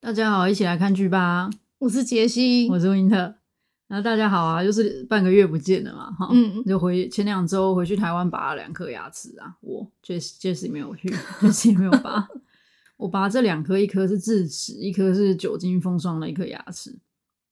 大家好，一起来看剧吧。我是杰西，我是温特。那大家好啊，就是半个月不见了嘛，哈，嗯，就回前两周回去台湾拔了两颗牙齿啊。我杰杰西没有去，杰西没有拔。我拔这两颗，一颗是智齿，一颗是酒精风霜的一颗牙齿。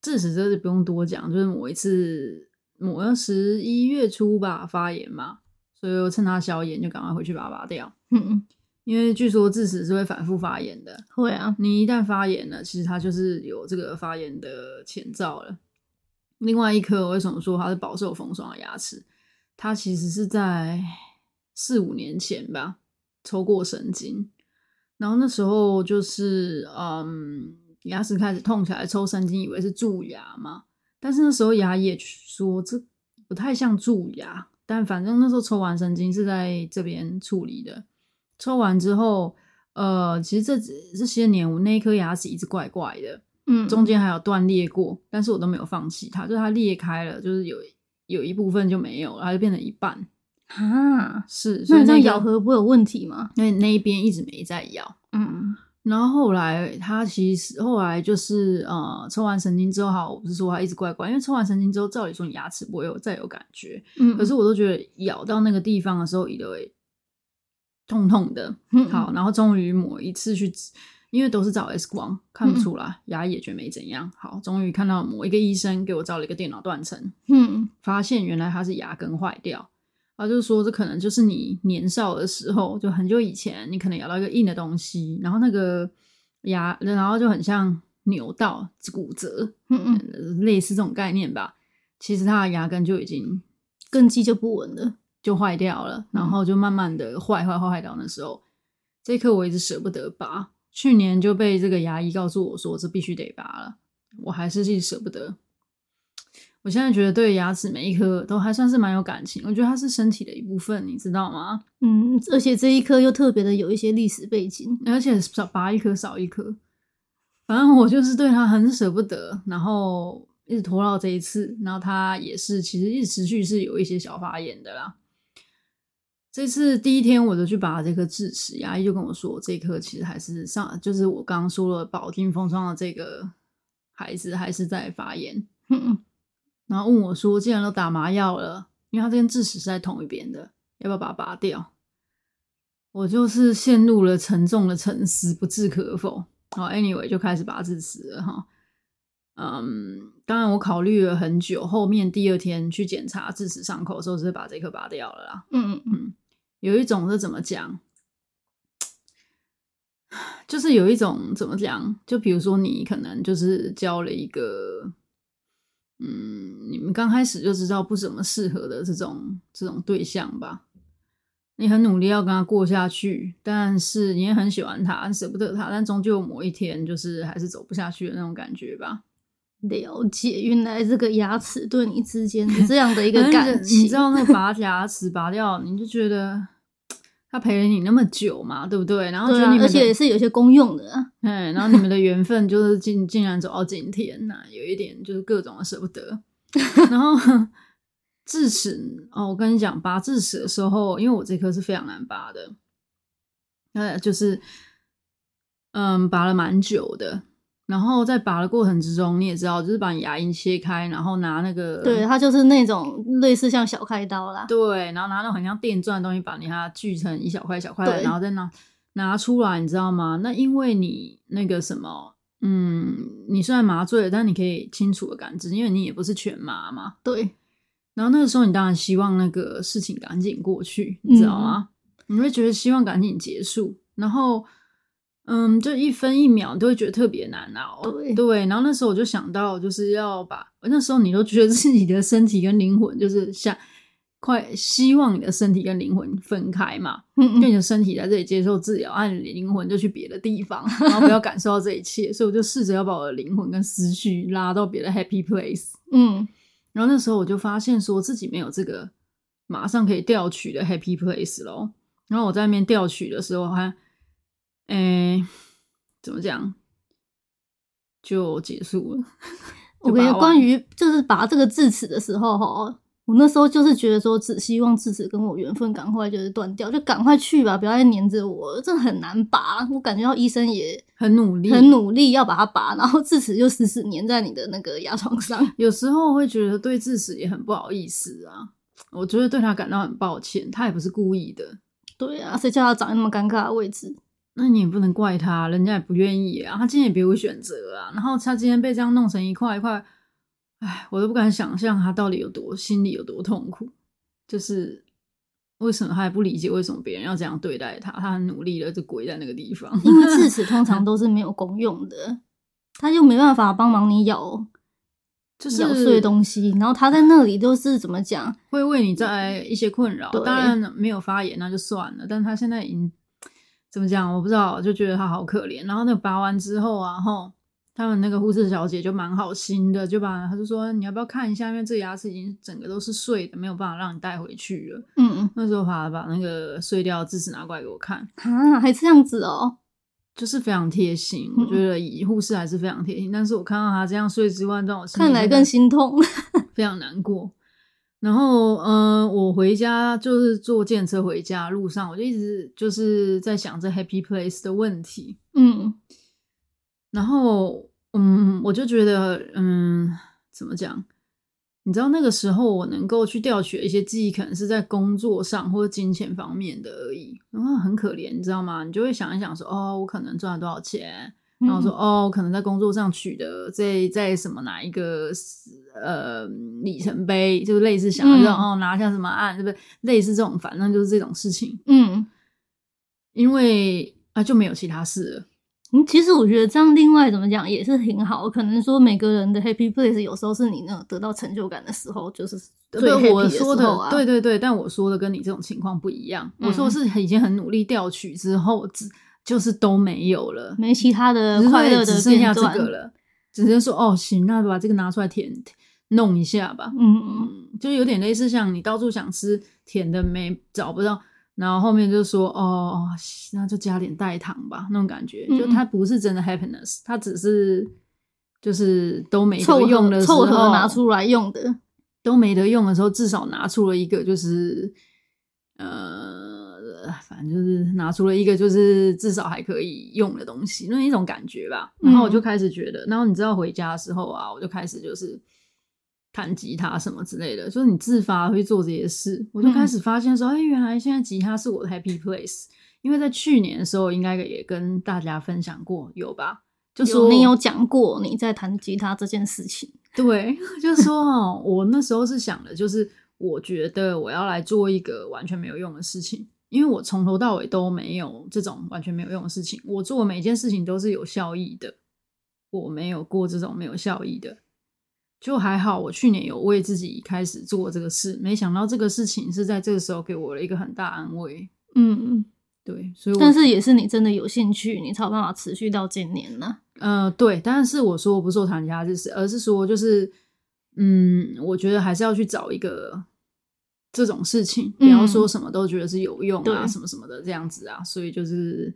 智齿这是不用多讲，就是某一次某个十一月初吧发炎嘛，所以我趁它消炎就赶快回去把它拔掉。嗯嗯。因为据说智齿是会反复发炎的，会啊，你一旦发炎了，其实它就是有这个发炎的前兆了。另外一颗为什么说它是饱受风霜的牙齿？它其实是在四五年前吧抽过神经，然后那时候就是嗯牙齿开始痛起来，抽神经以为是蛀牙嘛，但是那时候牙医说这不太像蛀牙，但反正那时候抽完神经是在这边处理的。抽完之后，呃，其实这这些年我那一颗牙齿一直怪怪的，嗯，中间还有断裂过，但是我都没有放弃它，就是它裂开了，就是有有一部分就没有了，它就变成一半啊，是，所以那这样咬合不会有问题吗？那那一边一直没在咬，嗯，然后后来它其实后来就是呃，抽完神经之后，好，我不是说它一直怪怪，因为抽完神经之后，照理说你牙齿不会有再有感觉，嗯，可是我都觉得咬到那个地方的时候，以为。痛痛的，好，然后终于某一次去，因为都是照 X 光，看不出来，嗯、牙也觉得没怎样。好，终于看到某一个医生给我照了一个电脑断层，嗯，发现原来他是牙根坏掉，他就说这可能就是你年少的时候，就很久以前，你可能咬到一个硬的东西，然后那个牙，然后就很像扭到骨折，嗯嗯，类似这种概念吧。其实他的牙根就已经根基就不稳了。就坏掉了，然后就慢慢的坏坏坏坏到那时候，这一颗我一直舍不得拔。去年就被这个牙医告诉我说，这必须得拔了，我还是一直舍不得。我现在觉得对牙齿每一颗都还算是蛮有感情，我觉得它是身体的一部分，你知道吗？嗯，而且这一颗又特别的有一些历史背景，而且少拔一颗少一颗，反正我就是对它很舍不得，然后一直拖到这一次，然后它也是其实一直持续是有一些小发炎的啦。这次第一天我就去拔这颗智齿，牙医就跟我说，这颗其实还是上，就是我刚刚说了饱经风霜的这个孩子还是在发炎，然后问我说，既然都打麻药了，因为他这根智齿是在同一边的，要不要把它拔掉？我就是陷入了沉重的沉思，不置可否。好，anyway 就开始拔智齿了哈。嗯，当然我考虑了很久，后面第二天去检查智齿伤口的时候，只是把这颗拔掉了啦。嗯嗯嗯。有一种是怎么讲，就是有一种怎么讲，就比如说你可能就是交了一个，嗯，你们刚开始就知道不怎么适合的这种这种对象吧，你很努力要跟他过下去，但是你也很喜欢他，舍不得他，但终究某一天就是还是走不下去的那种感觉吧。了解，原来这个牙齿对你之间是这样的一个 感情。你知道那个 拔牙齿拔掉，你就觉得 他陪了你那么久嘛，对不对？然后觉得你而且也是有些公用的、啊。哎，然后你们的缘分就是竟竟然走到今天呐、啊，有一点就是各种的舍不得。然后 智齿哦，我跟你讲，拔智齿的时候，因为我这颗是非常难拔的，呃，就是嗯，拔了蛮久的。然后在拔的过程之中，你也知道，就是把你牙龈切开，然后拿那个，对，它就是那种类似像小开刀啦。对，然后拿那种很像电钻的东西，把你它锯成一小块小块的，然后再拿拿出来，你知道吗？那因为你那个什么，嗯，你虽然麻醉了，但你可以清楚的感知，因为你也不是全麻嘛。对。然后那个时候，你当然希望那个事情赶紧过去，你知道吗？嗯、你会觉得希望赶紧结束，然后。嗯，就一分一秒都会觉得特别难熬。对，对，然后那时候我就想到，就是要把那时候你都觉得自己的身体跟灵魂就是想快希望你的身体跟灵魂分开嘛，嗯，因为你的身体在这里接受治疗，啊，你灵魂就去别的地方，然后不要感受到这一切，所以我就试着要把我的灵魂跟思绪拉到别的 happy place。嗯，然后那时候我就发现说自己没有这个马上可以调取的 happy place 咯。然后我在那边调取的时候还。诶、欸，怎么讲？就结束了。我跟你关于就是拔这个智齿的时候，哈，我那时候就是觉得说，只希望智齿跟我缘分赶快就是断掉，就赶快去吧，不要再黏着我，这很难拔。我感觉到医生也很努力，很努力要把它拔，然后智齿就死死粘在你的那个牙床上。有时候会觉得对智齿也很不好意思啊，我觉得对他感到很抱歉，他也不是故意的。对啊，谁叫他长那么尴尬的位置？那你也不能怪他，人家也不愿意啊，他今天也别无选择啊。然后他今天被这样弄成一块一块。哎，我都不敢想象他到底有多心里有多痛苦。就是为什么他还不理解为什么别人要这样对待他？他很努力的就跪在那个地方。因为智齿通常都是没有功用的，他又没办法帮忙你咬，就是咬碎东西。然后他在那里都是怎么讲？会为你带来一些困扰。当然没有发言那就算了，但他现在已经怎么讲？我不知道，就觉得他好可怜。然后那个拔完之后啊，吼。他们那个护士小姐就蛮好心的，就把他就说，你要不要看一下？因为这牙齿已经整个都是碎的，没有办法让你带回去了。嗯嗯，那时候把把那个碎掉的智齿拿过来给我看，啊，还这样子哦，就是非常贴心。嗯、我觉得护士还是非常贴心，但是我看到他这样碎之外，让我看来更心痛，非常难过。然后，嗯、呃，我回家就是坐电车回家路上，我就一直就是在想这 Happy Place 的问题。嗯。然后，嗯，我就觉得，嗯，怎么讲？你知道那个时候我能够去调取一些记忆，可能是在工作上或者金钱方面的而已。然后很可怜，你知道吗？你就会想一想说，哦，我可能赚了多少钱？然后说，嗯、哦，可能在工作上取得在在什么哪一个呃里程碑，就是类似想要、嗯、哦拿下什么案，是不是类似这种？反正就是这种事情。嗯，因为啊就没有其他事了。嗯，其实我觉得这样，另外怎么讲也是挺好。可能说每个人的 happy place 有时候是你那种得到成就感的时候，就是最 happy 的时候啊。我说的，对对对，但我说的跟你这种情况不一样。嗯、我说是已经很努力调取之后，只就是都没有了，没其他的快乐的，只剩下这个了。只是说哦，行，那就把这个拿出来舔弄一下吧。嗯嗯，就有点类似像你到处想吃甜的，没找不到。然后后面就说哦，那就加点代糖吧，那种感觉，嗯、就它不是真的 happiness，它只是就是都没得用的时候，凑合拿出来用的，都没得用的时候，至少拿出了一个，就是呃，反正就是拿出了一个，就是至少还可以用的东西，那一种感觉吧。然后我就开始觉得，嗯、然后你知道回家的时候啊，我就开始就是。弹吉他什么之类的，就是你自发会做这些事，我就开始发现说，哎、嗯，原来现在吉他是我的 happy place。因为在去年的时候，应该也跟大家分享过，有吧？就是你有讲过你在弹吉他这件事情。对，就是说哦，我那时候是想的，就是我觉得我要来做一个完全没有用的事情，因为我从头到尾都没有这种完全没有用的事情，我做每件事情都是有效益的，我没有过这种没有效益的。就还好，我去年有为自己开始做这个事，没想到这个事情是在这个时候给我了一个很大安慰。嗯嗯，对，所以，但是也是你真的有兴趣，你才有办法持续到今年呢。呃，对，但是我说我不做弹家就是，而是说就是，嗯，我觉得还是要去找一个这种事情，不要说什么都觉得是有用啊，什么什么的这样子啊，所以就是。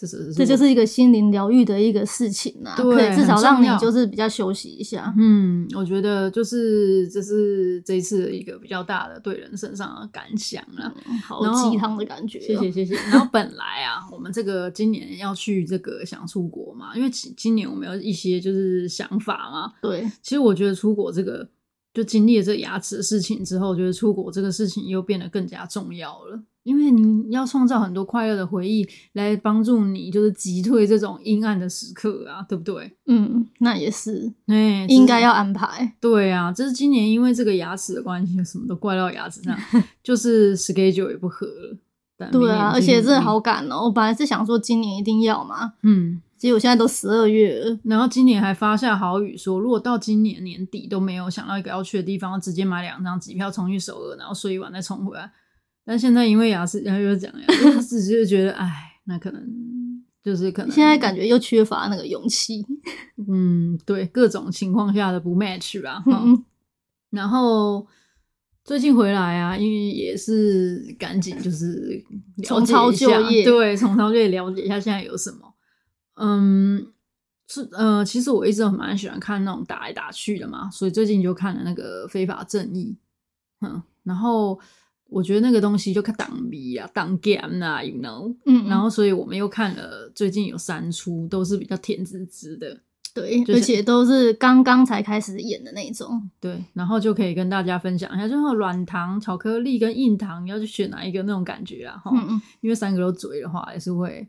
这是这就是一个心灵疗愈的一个事情啊，对，可以至少让你就是比较休息一下。嗯，我觉得就是这是这一次一个比较大的对人身上的感想了，嗯，好鸡汤的感觉。谢谢谢谢。然后本来啊，我们这个今年要去这个想出国嘛，因为今今年我们有一些就是想法嘛。对，其实我觉得出国这个，就经历了这牙齿的事情之后，觉得出国这个事情又变得更加重要了。因为你要创造很多快乐的回忆，来帮助你就是击退这种阴暗的时刻啊，对不对？嗯，那也是，哎，应该要安排。对啊，这是今年因为这个牙齿的关系，什么都怪到牙齿上，就是 schedule 也不合了。对啊，而且真的好赶哦！我本来是想说今年一定要嘛，嗯，结果现在都十二月了，然后今年还发下豪语说，如果到今年年底都没有想到一个要去的地方，直接买两张机票冲去首尔，然后睡一晚再冲回来。但现在因为雅思，然后又讲呀，牙齿就觉得，哎，那可能就是可能现在感觉又缺乏那个勇气。嗯，对，各种情况下的不 match 吧。嗯，然后最近回来啊，因为也是赶紧就是重操旧业，对，重操旧业了解一下现在有什么。嗯，是呃，其实我一直很蛮喜欢看那种打来打去的嘛，所以最近就看了那个《非法正义》。嗯，然后我觉得那个东西就看档逼啊，档 game 啊，you know，嗯，然后所以我们又看了最近有三出，都是比较甜滋滋的。对，而且都是刚刚才开始演的那种。对，然后就可以跟大家分享一下，就是软糖、巧克力跟硬糖，你要去选哪一个那种感觉啊？哈、嗯嗯，因为三个都嘴的话，也是会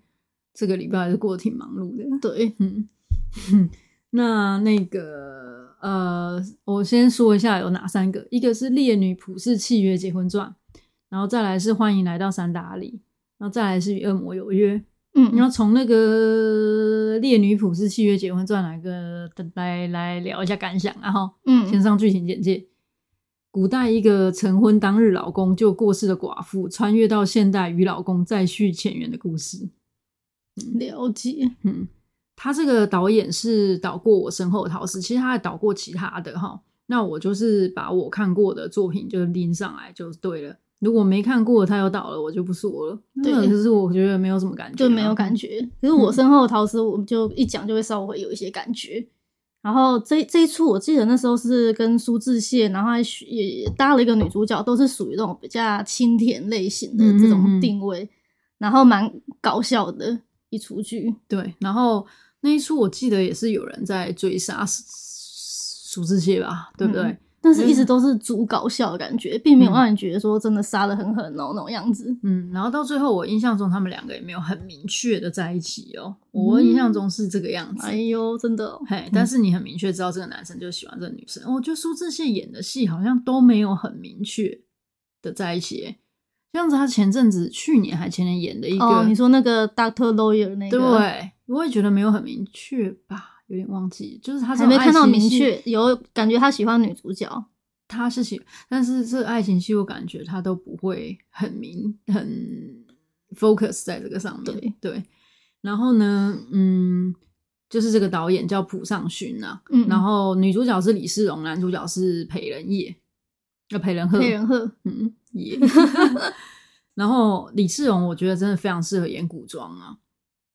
这个礼拜还是过得挺忙碌的。对，嗯，那那个呃，我先说一下有哪三个，一个是《烈女普世契约结婚传》，然后再来是《欢迎来到三打里》，然后再来是《与恶魔有约》。嗯，然后从那个《烈女普世契约结婚传》来个来来聊一下感想，然后嗯，先上剧情简介。古代一个成婚当日老公就过世的寡妇，穿越到现代与老公再续前缘的故事。了解，嗯，他这个导演是导过我身后的桃矢，其实他还导过其他的哈。那我就是把我看过的作品就拎上来就对了。如果没看过他又倒了，我就不说了。对，可是我觉得没有什么感觉，就没有感觉。可是我身后的桃矢，我们就一讲就会稍微有一些感觉。然后这这一出，我记得那时候是跟苏志燮，然后还也搭了一个女主角，都是属于那种比较清甜类型的这种定位，嗯嗯嗯，然后蛮搞笑的一出剧。对，然后那一出我记得也是有人在追杀苏志燮吧，对不对？嗯 但是一直都是主搞笑的感觉，并没有让你觉得说真的杀的很狠哦、喔、那种样子。嗯，然后到最后，我印象中他们两个也没有很明确的在一起哦、喔。我印象中是这个样子。哎呦，真的、喔。嘿，但是你很明确知道这个男生就喜欢这个女生。我觉得苏志燮演的戏好像都没有很明确的在一起。这样子，他前阵子去年还前年演的一个，哦、你说那个 Doctor Lawyer 那个，对，我也觉得没有很明确吧。有点忘记，就是他还没看到明确，有感觉他喜欢女主角，他是喜，但是这爱情戏我感觉他都不会很明很 focus 在这个上面。对。对，然后呢，嗯，就是这个导演叫朴尚勋啊，嗯，然后女主角是李世荣，男主角是裴仁业，要裴仁赫，裴仁赫，嗯也。然后李世荣，我觉得真的非常适合演古装啊，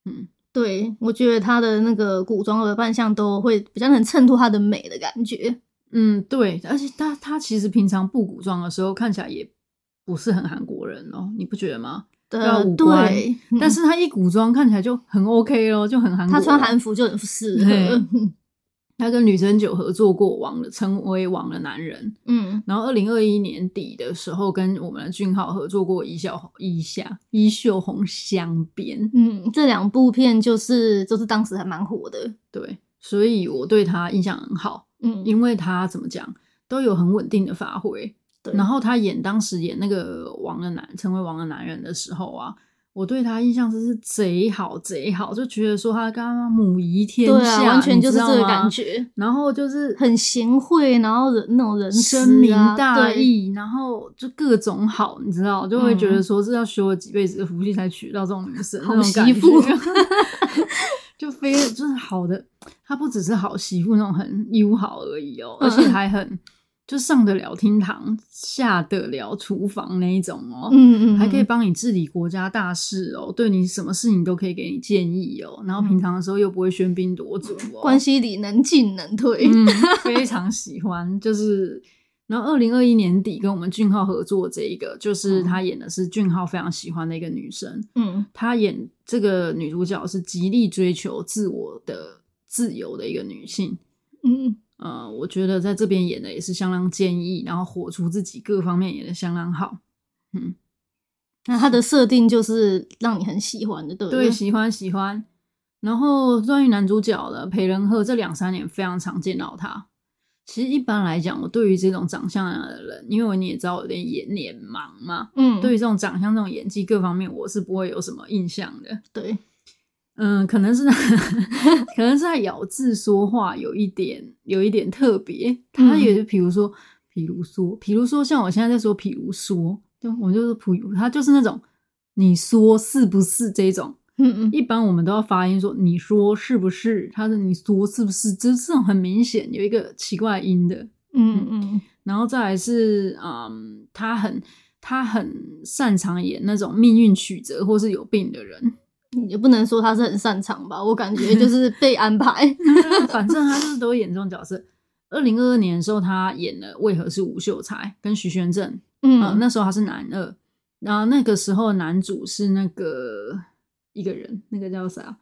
嗯。对，我觉得他的那个古装的扮相都会比较能衬托他的美的感觉。嗯，对，而且他他其实平常不古装的时候看起来也不是很韩国人哦，你不觉得吗？呃，对，但是他一古装看起来就很 OK 咯，就很韩国。他穿韩服就很 适合。他跟女生九合作过《王的成为王的男人》，嗯，然后二零二一年底的时候跟我们的俊浩合作过《衣袖衣下衣袖红香边》，嗯，这两部片就是就是当时还蛮火的，对，所以我对他印象很好，嗯，因为他怎么讲都有很稳定的发挥，对，然后他演当时演那个王的男成为王的男人的时候啊。我对他印象真是贼好贼好，就觉得说他刚刚母仪天下，对啊，完全就是这个感觉。然后就是很贤惠，然后人那种人深明大义，然后就各种好，你知道，就会觉得说是要修了几辈子的福气才娶到这种女生，好媳妇，就非就是好的。她不只是好媳妇那种很友好而已哦，而且还很。就上得了厅堂，下得了厨房那一种哦，嗯嗯，还可以帮你治理国家大事哦，对你什么事情都可以给你建议哦，然后平常的时候又不会喧宾夺主哦，关系里能进能退，嗯，非常喜欢。就是，然后二零二一年底跟我们俊浩合作这一个，就是他演的是俊浩非常喜欢的一个女生，嗯，他演这个女主角是极力追求自我的自由的一个女性，嗯。呃，我觉得在这边演的也是相当坚毅，然后活出自己各方面演的相当好。嗯，那他的设定就是让你很喜欢的，对不对？对，喜欢喜欢。然后关于男主角的裴仁赫，这两三年非常常见到他。其实一般来讲，我对于这种长相的人，因为你也知道我有点眼脸盲嘛，嗯，对于这种长相、这种演技各方面，我是不会有什么印象的。对。嗯，可能是 可能是他咬字说话有一点有一点特别。他也是，比如说，比如说，比如说，像我现在在说，比如说，对，我就是普，他就是那种你说是不是这种？嗯嗯，一般我们都要发音说你说是不是？他说你说是不是？就是这种很明显有一个奇怪音的。嗯嗯，然后再来是，嗯，他很他很擅长演那种命运曲折或是有病的人。也不能说他是很擅长吧，我感觉就是被安排，反正他就是都演这种角色。二零二二年的时候，他演了《为何是吴秀才》跟徐玄正，嗯、呃，那时候他是男二，然后那个时候男主是那个一个人，那个叫啥？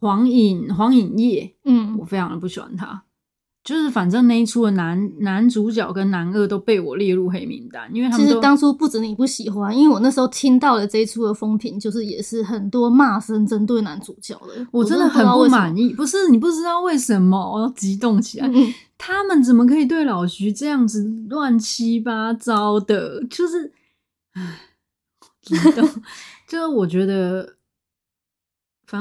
黄颖黄颖烨，嗯，我非常的不喜欢他。就是反正那一出的男男主角跟男二都被我列入黑名单，因为他们其实当初不止你不喜欢，因为我那时候听到了这一出的风评，就是也是很多骂声针对男主角的，我真的很不满意。不是你不知道为什么，我要激动起来。嗯、他们怎么可以对老徐这样子乱七八糟的？就是，唉，激动，就是我觉得。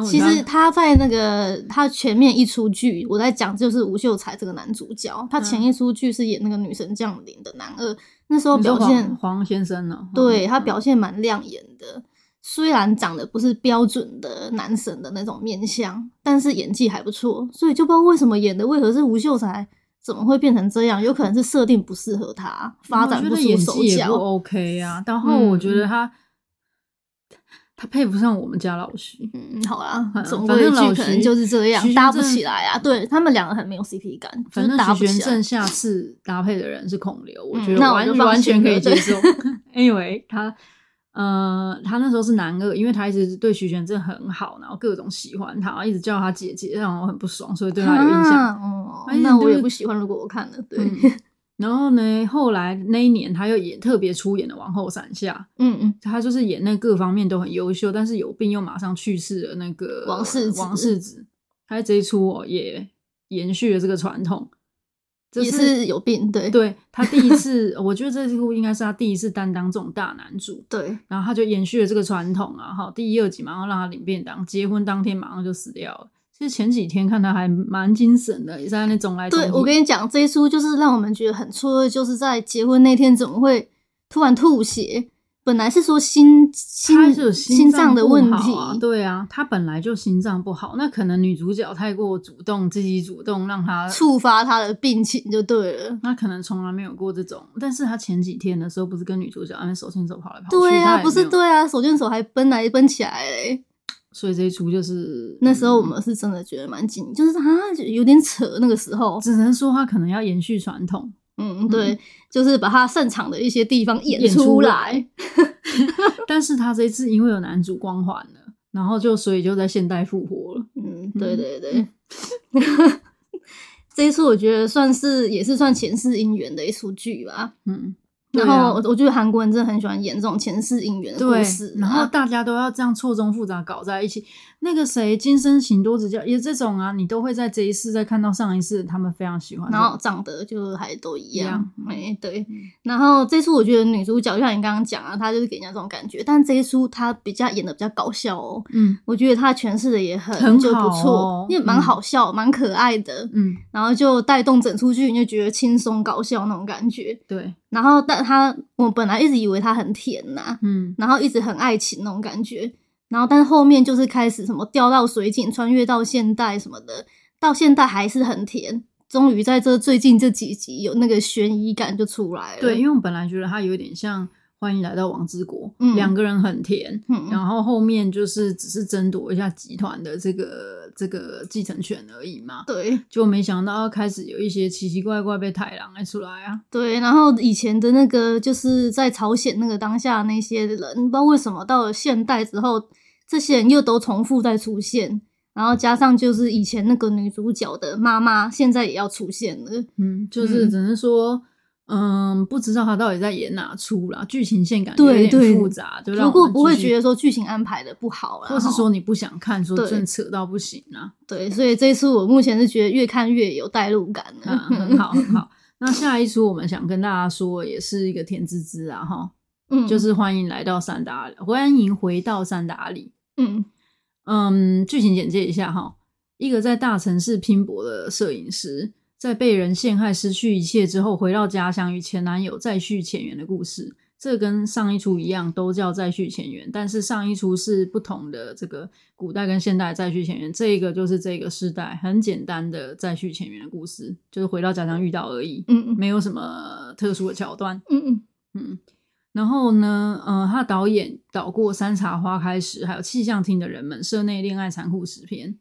其实他在那个他前面一出剧，我在讲就是吴秀才这个男主角，他前一出剧是演那个女神降临的男二，那时候表现黄，黄先生呢，对他表现蛮亮眼的，虽然长得不是标准的男神的那种面相，但是演技还不错，所以就不知道为什么演的为何是吴秀才，怎么会变成这样？有可能是设定不适合他，发展不出手脚，OK 啊。然后我觉得他。嗯他配不上我们家老徐，嗯，好啦，总归一句可能就是这样，搭不起来啊。对他们两个很没有 CP 感，反正徐玄正下次搭配的人是孔刘，我觉得完完全可以接受。Anyway，他呃，他那时候是男二，因为他一直对徐玄正很好，然后各种喜欢他，一直叫他姐姐，让我很不爽，所以对他有印象。哦，那我也不喜欢。如果我看了，对。然后呢，后来那一年他又演特别出演的《王后伞下》，嗯嗯，他就是演那各方面都很优秀，但是有病又马上去世的那个王世子。王世子，他在这一出哦也延续了这个传统，也是有病，对对。他第一次，我觉得这出应该是他第一次担当这种大男主，对。然后他就延续了这个传统啊，哈，第一、二集马上让他领便当，结婚当天马上就死掉了。其实前几天看他还蛮精神的，也是在那种来。对，我跟你讲，这一出就是让我们觉得很错愕，就是在结婚那天怎么会突然吐血？本来是说心心心脏的问题啊，对啊，他本来就心脏不好，那可能女主角太过主动，自己主动让他触发他的病情就对了。那可能从来没有过这种，但是他前几天的时候不是跟女主角手牵手跑来跑去？对啊，不是对啊，手牵手还奔来奔起来嘞。所以这一出就是那时候我们是真的觉得蛮紧，就是他有点扯。那个时候只能说他可能要延续传统，嗯，对，就是把他擅长的一些地方演出来。出 来但是他这一次因为有男主光环了，然后就所以就在现代复活了。嗯，对对对。这一出我觉得算是也是算前世姻缘的一出剧吧。嗯。然后我觉得韩国人真的很喜欢演这种前世姻缘的故事，然后大家都要这样错综复杂搞在一起。那个谁，今生请多指教，也这种啊，你都会在这一世再看到上一世，他们非常喜欢。然后长得就还都一样，哎，对。然后这出我觉得女主角就像你刚刚讲啊，她就是给人家这种感觉，但这一出她比较演的比较搞笑哦。嗯，我觉得她诠释的也很就不错，因为蛮好笑，蛮可爱的。嗯，然后就带动整出剧，你就觉得轻松搞笑那种感觉。对。然后，但他我本来一直以为他很甜呐、啊，嗯，然后一直很爱情那种感觉，然后但是后面就是开始什么掉到水井，穿越到现代什么的，到现代还是很甜。终于在这最近这几集有那个悬疑感就出来了。对，因为我本来觉得他有点像。欢迎来到王之国，嗯，两个人很甜，嗯，然后后面就是只是争夺一下集团的这个这个继承权而已嘛，对，就没想到要开始有一些奇奇怪怪被太郎爱出来啊，对，然后以前的那个就是在朝鲜那个当下那些人，不知道为什么到了现代之后，这些人又都重复再出现，然后加上就是以前那个女主角的妈妈，现在也要出现了，嗯，就是只能说。嗯，不知道他到底在演哪出啦，剧情线感觉有点复杂，对对，不过不会觉得说剧情安排的不好啦，或是说你不想看，说真扯到不行啊。对，所以这一出我目前是觉得越看越有代入感嗯，很好很 好。那下一出我们想跟大家说，也是一个甜滋滋啊，哈，嗯，就是欢迎来到三达，欢迎回到三达里。嗯嗯，剧情简介一下哈，一个在大城市拼搏的摄影师。在被人陷害、失去一切之后，回到家乡与前男友再续前缘的故事。这跟上一出一样，都叫再续前缘，但是上一出是不同的这个古代跟现代再续前缘。这一个就是这个时代很简单的再续前缘的故事，就是回到家乡遇到而已，嗯嗯，没有什么特殊的桥段，嗯嗯嗯。然后呢，呃，他导演导过《山茶花开时》，还有《气象厅的人们》、《社内恋爱残酷十篇》，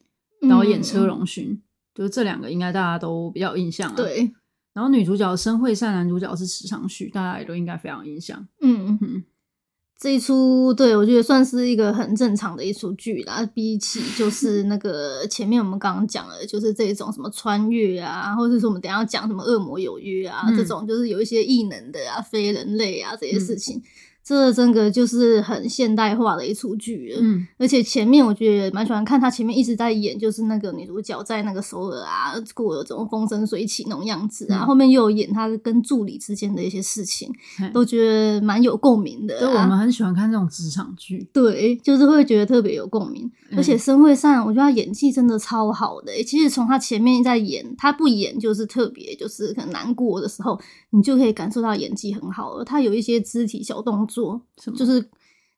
导演车荣勋。就是这两个应该大家都比较有印象啊。对，然后女主角申惠善，男主角是池昌旭，大家也都应该非常有印象。嗯嗯。这一出对我觉得算是一个很正常的一出剧啦，比起就是 那个前面我们刚刚讲的，就是这种什么穿越啊，或者是我们等一下要讲什么恶魔有约啊，嗯、这种就是有一些异能的啊、非人类啊这些事情。嗯这真的就是很现代化的一出剧了，嗯，而且前面我觉得蛮喜欢看，他前面一直在演，就是那个女主角在那个首尔啊过了这种风生水起那种样子啊，嗯、后面又有演她跟助理之间的一些事情，嗯、都觉得蛮有共鸣的、啊。对，我们很喜欢看这种职场剧，对，就是会觉得特别有共鸣。嗯、而且申惠善，我觉得她演技真的超好的、欸。其实从她前面在演，她不演就是特别，就是很难过的时候，你就可以感受到演技很好了。她有一些肢体小动作。做就是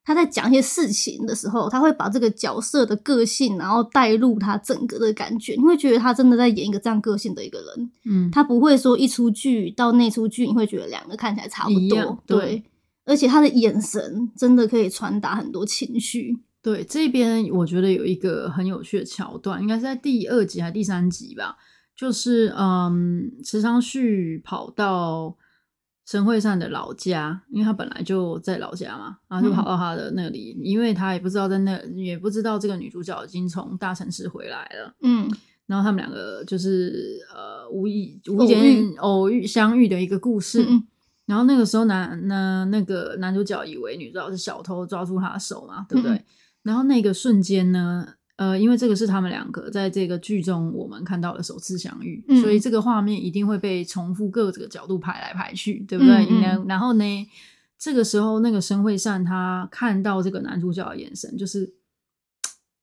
他在讲一些事情的时候，他会把这个角色的个性，然后带入他整个的感觉，你会觉得他真的在演一个这样个性的一个人。嗯，他不会说一出剧到那出剧，你会觉得两个看起来差不多。对，对，而且他的眼神真的可以传达很多情绪。对，这边我觉得有一个很有趣的桥段，应该是在第二集还是第三集吧？就是嗯，池昌旭跑到。申惠善的老家，因为他本来就在老家嘛，然后就跑到他的那里，嗯、因为他也不知道在那，也不知道这个女主角已经从大城市回来了。嗯，然后他们两个就是呃无意无意间偶遇相遇的一个故事。嗯嗯，然后那个时候男那那个男主角以为女主角是小偷，抓住他的手嘛，对不对？嗯、然后那个瞬间呢？呃，因为这个是他们两个在这个剧中我们看到的首次相遇，嗯、所以这个画面一定会被重复各个角度排来排去，对不对？嗯嗯、然后呢，这个时候那个申惠善他看到这个男主角的眼神，就是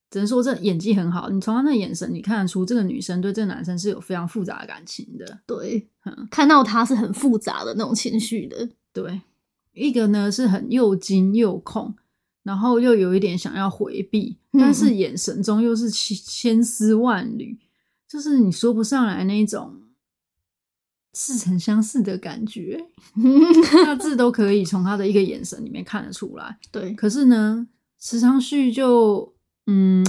只能说这演技很好。你从他那眼神，你看得出这个女生对这个男生是有非常复杂的感情的。对，嗯、看到他是很复杂的那种情绪的。对，一个呢是很又惊又恐。然后又有一点想要回避，但是眼神中又是千千丝万缕，嗯、就是你说不上来那种似曾相识的感觉，大致都可以从他的一个眼神里面看得出来。对，可是呢，池昌旭就嗯，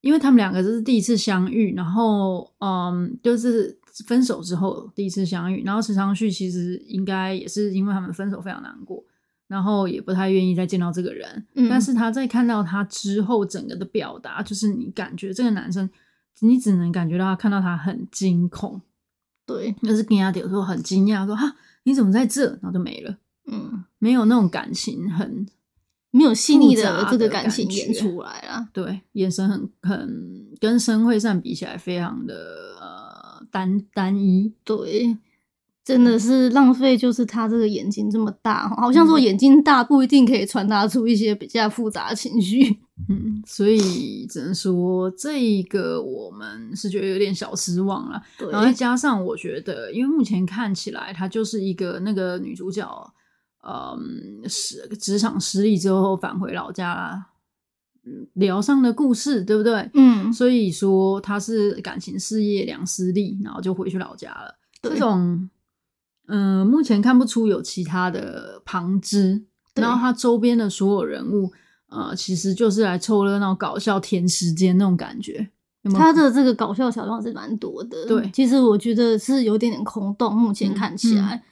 因为他们两个这是第一次相遇，然后嗯，就是分手之后第一次相遇，然后池昌旭其实应该也是因为他们分手非常难过。然后也不太愿意再见到这个人，嗯、但是他在看到他之后，整个的表达就是你感觉这个男生，你只能感觉到他看到他很惊恐，对，就是跟他有时候很惊讶，说哈你怎么在这，然后就没了，嗯，没有那种感情很，很没有细腻的这个感情演出来啊，对，眼神很很跟申惠善比起来，非常的呃单单一，对。真的是浪费，就是他这个眼睛这么大，好像说眼睛大不一定可以传达出一些比较复杂的情绪。嗯，所以只能说这个我们是觉得有点小失望了。对，然后再加上我觉得，因为目前看起来她就是一个那个女主角，嗯，是职场失利之后返回老家疗伤的故事，对不对？嗯，所以说她是感情事业两失利，然后就回去老家了。这种。嗯，目前看不出有其他的旁支，然后他周边的所有人物，呃，其实就是来凑热闹、搞笑、填时间那种感觉。有有他的这个搞笑桥段是蛮多的，对，其实我觉得是有点点空洞。目前看起来，嗯嗯、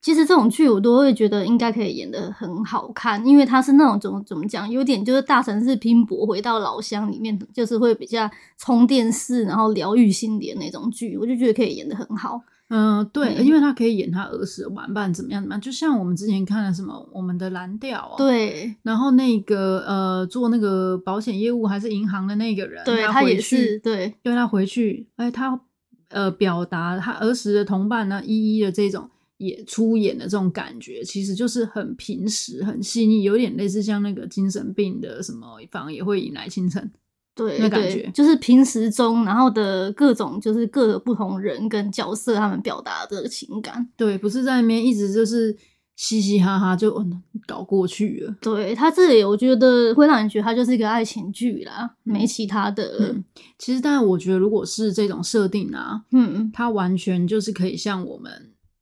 其实这种剧我都会觉得应该可以演的很好看，因为他是那种怎么怎么讲，有点就是大城市拼搏回到老乡里面，就是会比较充电式，然后疗愈心理的那种剧，我就觉得可以演的很好。嗯，对，因为他可以演他儿时的玩伴怎么样怎么样，就像我们之前看了什么《我们的蓝调》哦，对，然后那个呃做那个保险业务还是银行的那个人，对他，他也是对，因为他回去，哎，他呃表达他儿时的同伴呢，一一的这种也出演的这种感觉，其实就是很平实、很细腻，有点类似像那个精神病的什么，反而也会引来清晨。对，那感觉就是平时中，然后的各种就是各个不同人跟角色他们表达的情感。对，不是在那边一直就是嘻嘻哈哈就搞过去了。对，他这里，我觉得会让人觉得他就是一个爱情剧啦，嗯、没其他的、嗯。其实，但我觉得如果是这种设定啊，嗯嗯，它完全就是可以像我们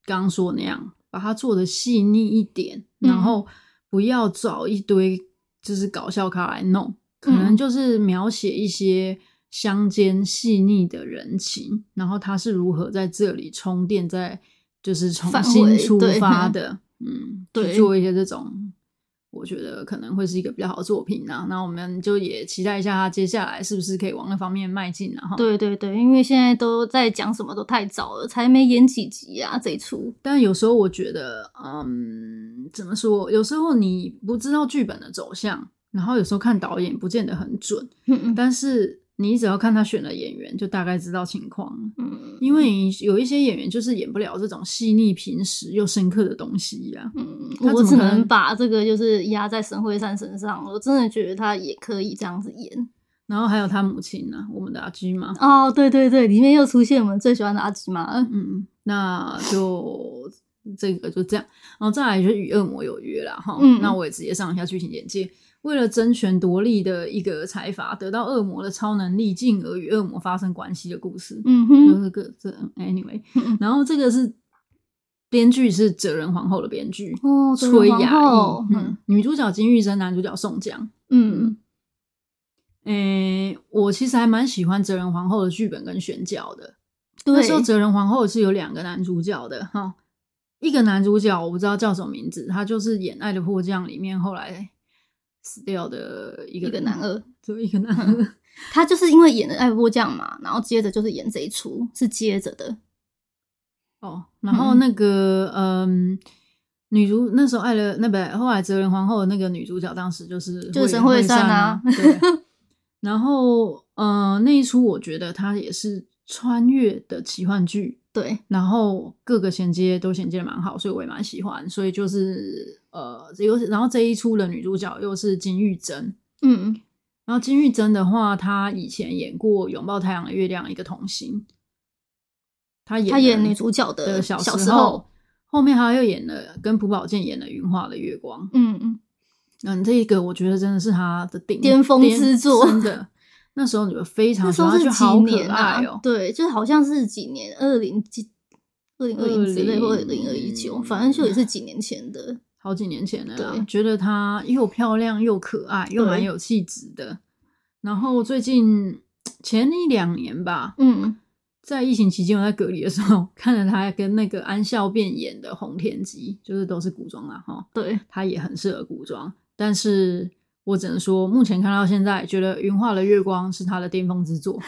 刚刚说的那样，把它做的细腻一点，嗯、然后不要找一堆就是搞笑咖来弄。可能就是描写一些乡间细腻的人情，然后他是如何在这里充电，在就是重新出发 的，嗯，对，去做一些这种。我觉得可能会是一个比较好的作品啊，那我们就也期待一下他接下来是不是可以往那方面迈进啊。对对对，因为现在都在讲什么都太早了，才没演几集啊这一出。但有时候我觉得，嗯，怎么说？有时候你不知道剧本的走向，然后有时候看导演不见得很准，嗯嗯，但是。你只要看他选的演员，就大概知道情况。嗯，因为有一些演员就是演不了这种细腻、平实又深刻的东西呀、啊。嗯，我只能把这个就是压在沈慧珊身上。我真的觉得他也可以这样子演。然后还有他母亲呢、啊，我们的阿基玛。哦，对对对，里面又出现我们最喜欢的阿基玛。嗯，那就这个就这样。然后再来就是与恶魔有约了哈。嗯，那我也直接上一下剧情简介。为了争权夺利的一个财阀，得到恶魔的超能力，进而与恶魔发生关系的故事。嗯哼，就是个这 anyway，然后这个是编剧是哲人皇后的编剧哦，崔雅艺，嗯，女主角金玉珍，男主角宋江。嗯，诶、欸，我其实还蛮喜欢哲人皇后的剧本跟选角的。对那时候哲人皇后是有两个男主角的哈，一个男主角我不知道叫什么名字，他就是演《爱的迫降》里面后来。死掉的一个，一个男二，就一个男二，他就是因为演了《爱迫降》嘛，然后接着就是演这一出，是接着的。哦，然后那个嗯，嗯，女主那时候爱了那本后来哲仁皇后的那个女主角，当时就是就是沈慧珊啊。对，然后嗯，那一出我觉得它也是穿越的奇幻剧。对，然后各个衔接都衔接的蛮好，所以我也蛮喜欢。所以就是呃，又是然后这一出的女主角又是金玉珍，嗯，然后金玉珍的话，她以前演过《拥抱太阳的月亮》一个童星，她演她演女主角的小时候，时候后面她又演了跟朴宝剑演了《云画的月光》，嗯。嗯。嗯，这一个我觉得真的是她的顶巅峰之作，真的。那时候你们非常喜欢，就好可爱哦。对，就好像是几年，二零几二零二零之类，或者二零二一九，反正就也是几年前的，好几年前的。对，觉得她又漂亮又可爱，又蛮有气质的。然后最近前一两年吧，嗯，在疫情期间我在隔离的时候，看了她跟那个安孝变演的《红天机》，就是都是古装啊，哈。对，她也很适合古装，但是。我只能说，目前看到现在，觉得《云画的月光》是他的巅峰之作。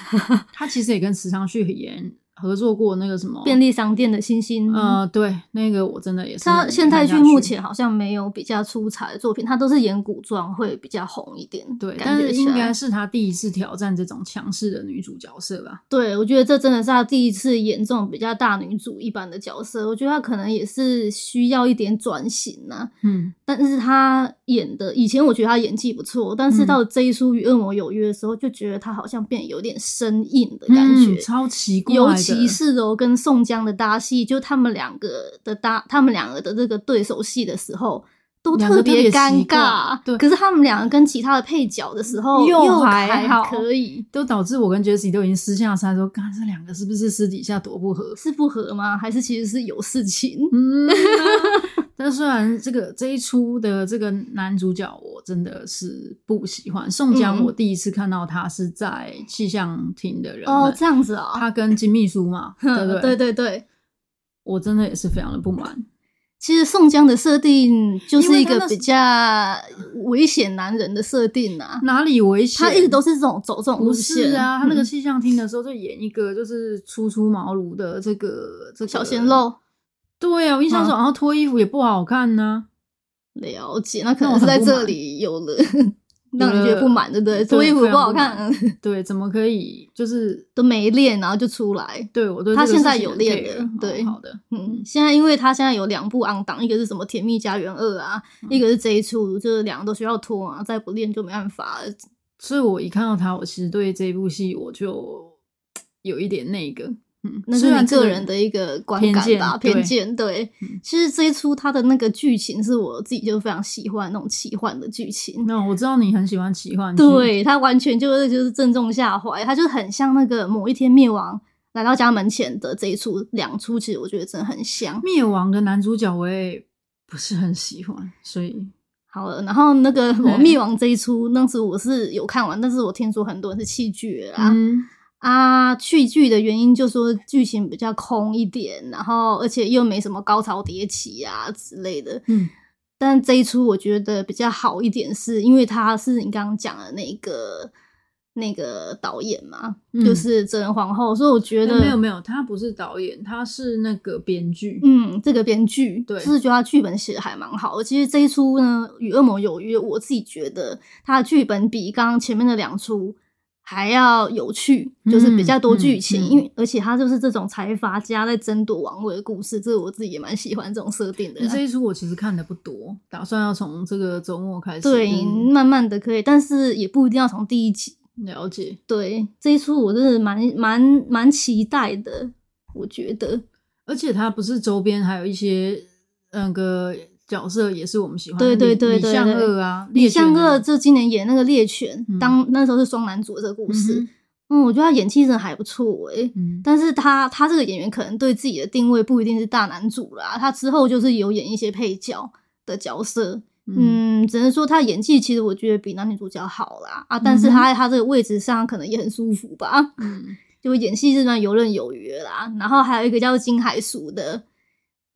他其实也跟池昌旭演。合作过那个什么便利商店的星星，呃，对，那个我真的也是。他现代剧目前好像没有比较出彩的作品，他都是演古装会比较红一点。对，但是应该是他第一次挑战这种强势的女主角色吧？对，我觉得这真的是他第一次演这种比较大女主一般的角色。我觉得他可能也是需要一点转型呢。嗯，但是他演的以前我觉得他演技不错，但是到这一出与恶魔有约的时候，就觉得他好像变有点生硬的感觉，嗯、超奇怪。尤其是柔跟宋江的搭戏，就他们两个的搭，他们两个的这个对手戏的时候，都特别尴尬。对，可是他们两个跟其他的配角的时候又还好，可以，都导致我跟 Jessie 都已经私下猜说，刚才这两个是不是私底下多不合？是不合吗？还是其实是有事情？嗯。但虽然这个这一出的这个男主角我真的是不喜欢宋江，我第一次看到他是在气象厅的人哦，这样子啊，他跟金秘书嘛，对不对？对对对，我真的也是非常的不满。其实宋江的设定就是一个比较危险男人的设定啊，哪里危险？他一直都是这种走这种路线。是啊，他那个气象厅的时候就演一个就是初出茅庐的这个这个小鲜肉。对啊，我印象中，然后脱衣服也不好看呢、啊。了解，那可能是在这里有了让你觉得不满，对不对？脱衣服不好看，对，怎么可以就是都没练，然后就出来？对，我对他现在有练的，对，好的，嗯，现在因为他现在有两部 on 档，一个是什么《甜蜜家园二》啊，嗯、一个是这一出，就是两个都需要脱啊，再不练就没办法了。所以我一看到他，我其实对这一部戏我就 有一点那个。那是你个人的一个观感吧，偏见。对，其实这一出它的那个剧情是我自己就非常喜欢那种奇幻的剧情。那我知道你很喜欢奇幻剧，对，它完全就是就是正中下怀，它就很像那个某一天灭亡来到家门前的这一出，两出其实我觉得真的很像。灭亡的男主角我也不是很喜欢，所以好了，然后那个 《我灭亡》这一出，当时我是有看完，但是我听说很多人是弃剧了啊。嗯啊，去剧的原因就说剧情比较空一点，然后而且又没什么高潮迭起啊之类的。嗯，但这一出我觉得比较好一点，是因为他是你刚刚讲的那个那个导演嘛，嗯、就是哲人皇后，所以我觉得没有没有，他不是导演，他是那个编剧。嗯，这个编剧对，就是觉得他剧本写的还蛮好的。其实这一出呢，《与恶魔有约》，我自己觉得他的剧本比刚刚前面的两出。还要有趣，就是比较多剧情，嗯嗯嗯、因为而且它就是这种财阀家在争夺王位的故事，这个我自己也蛮喜欢这种设定的。这一出我其实看的不多，打算要从这个周末开始，对，嗯、慢慢的可以，但是也不一定要从第一集了解。对，这一出我真的蛮蛮蛮期待的，我觉得，而且它不是周边还有一些那个。角色也是我们喜欢的，对对对对，李相二啊，李相二这今年演那个猎犬，嗯、当那时候是双男主的这个故事，嗯，嗯，我觉得他演技真的还不错诶、欸。嗯、但是他他这个演员可能对自己的定位不一定是大男主啦，他之后就是有演一些配角的角色，嗯，嗯，只能说他演技其实我觉得比男女主角好啦。啊，但是他在他这个位置上可能也很舒服吧，嗯，就演戏是算游刃有余啦，然后还有一个叫金海淑的。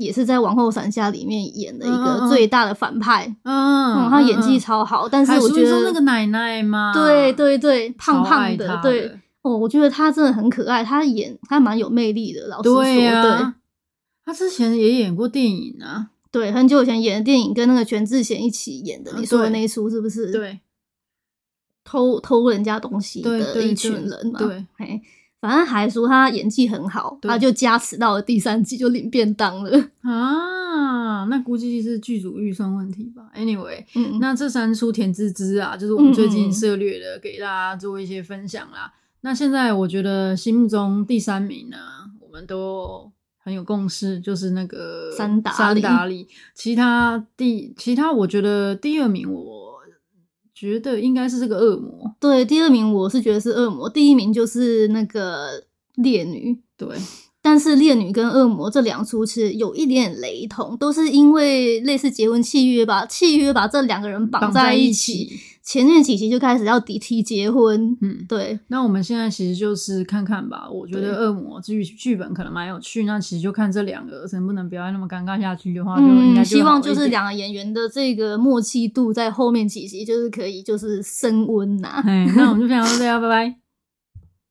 也是在《王后伞下》里面演的一个最大的反派，嗯，嗯，他演技超好，但是我觉得那个奶奶嘛，对对对，胖胖的，的。对，哦，我觉得他真的很可爱，他演他蛮有魅力的，老实说，对，啊、对，他之前也演过电影啊，对，很久以前演的电影，跟那个全智贤一起演的，你说的那一出是不是？对，偷偷人家东西的一群人嘛，对反正还说他演技很好，他就加持到了第三季就领便当了啊！那估计是剧组预算问题吧。Anyway，嗯，那这三出甜滋滋啊，就是我们最近涉略的，给大家做一些分享啦。嗯嗯，那现在我觉得心目中第三名呢，我们都很有共识，就是那个三打三打里。其他第其他，我觉得第二名我。觉得应该是这个恶魔，对，第二名我是觉得是恶魔，第一名就是那个烈女，对，但是烈女跟恶魔这两出其实有一点点雷同，都是因为类似结婚契约吧，契约把这两个人绑在一起。前面几集就开始要提提结婚，嗯，对。那我们现在其实就是看看吧。我觉得恶魔剧剧本可能蛮有趣，那其实就看这两个能不能不要那么尴尬下去的话，就应该希望就是两个演员的这个默契度在后面几集就是可以就是升温呐。那我们就分享到这样，拜拜。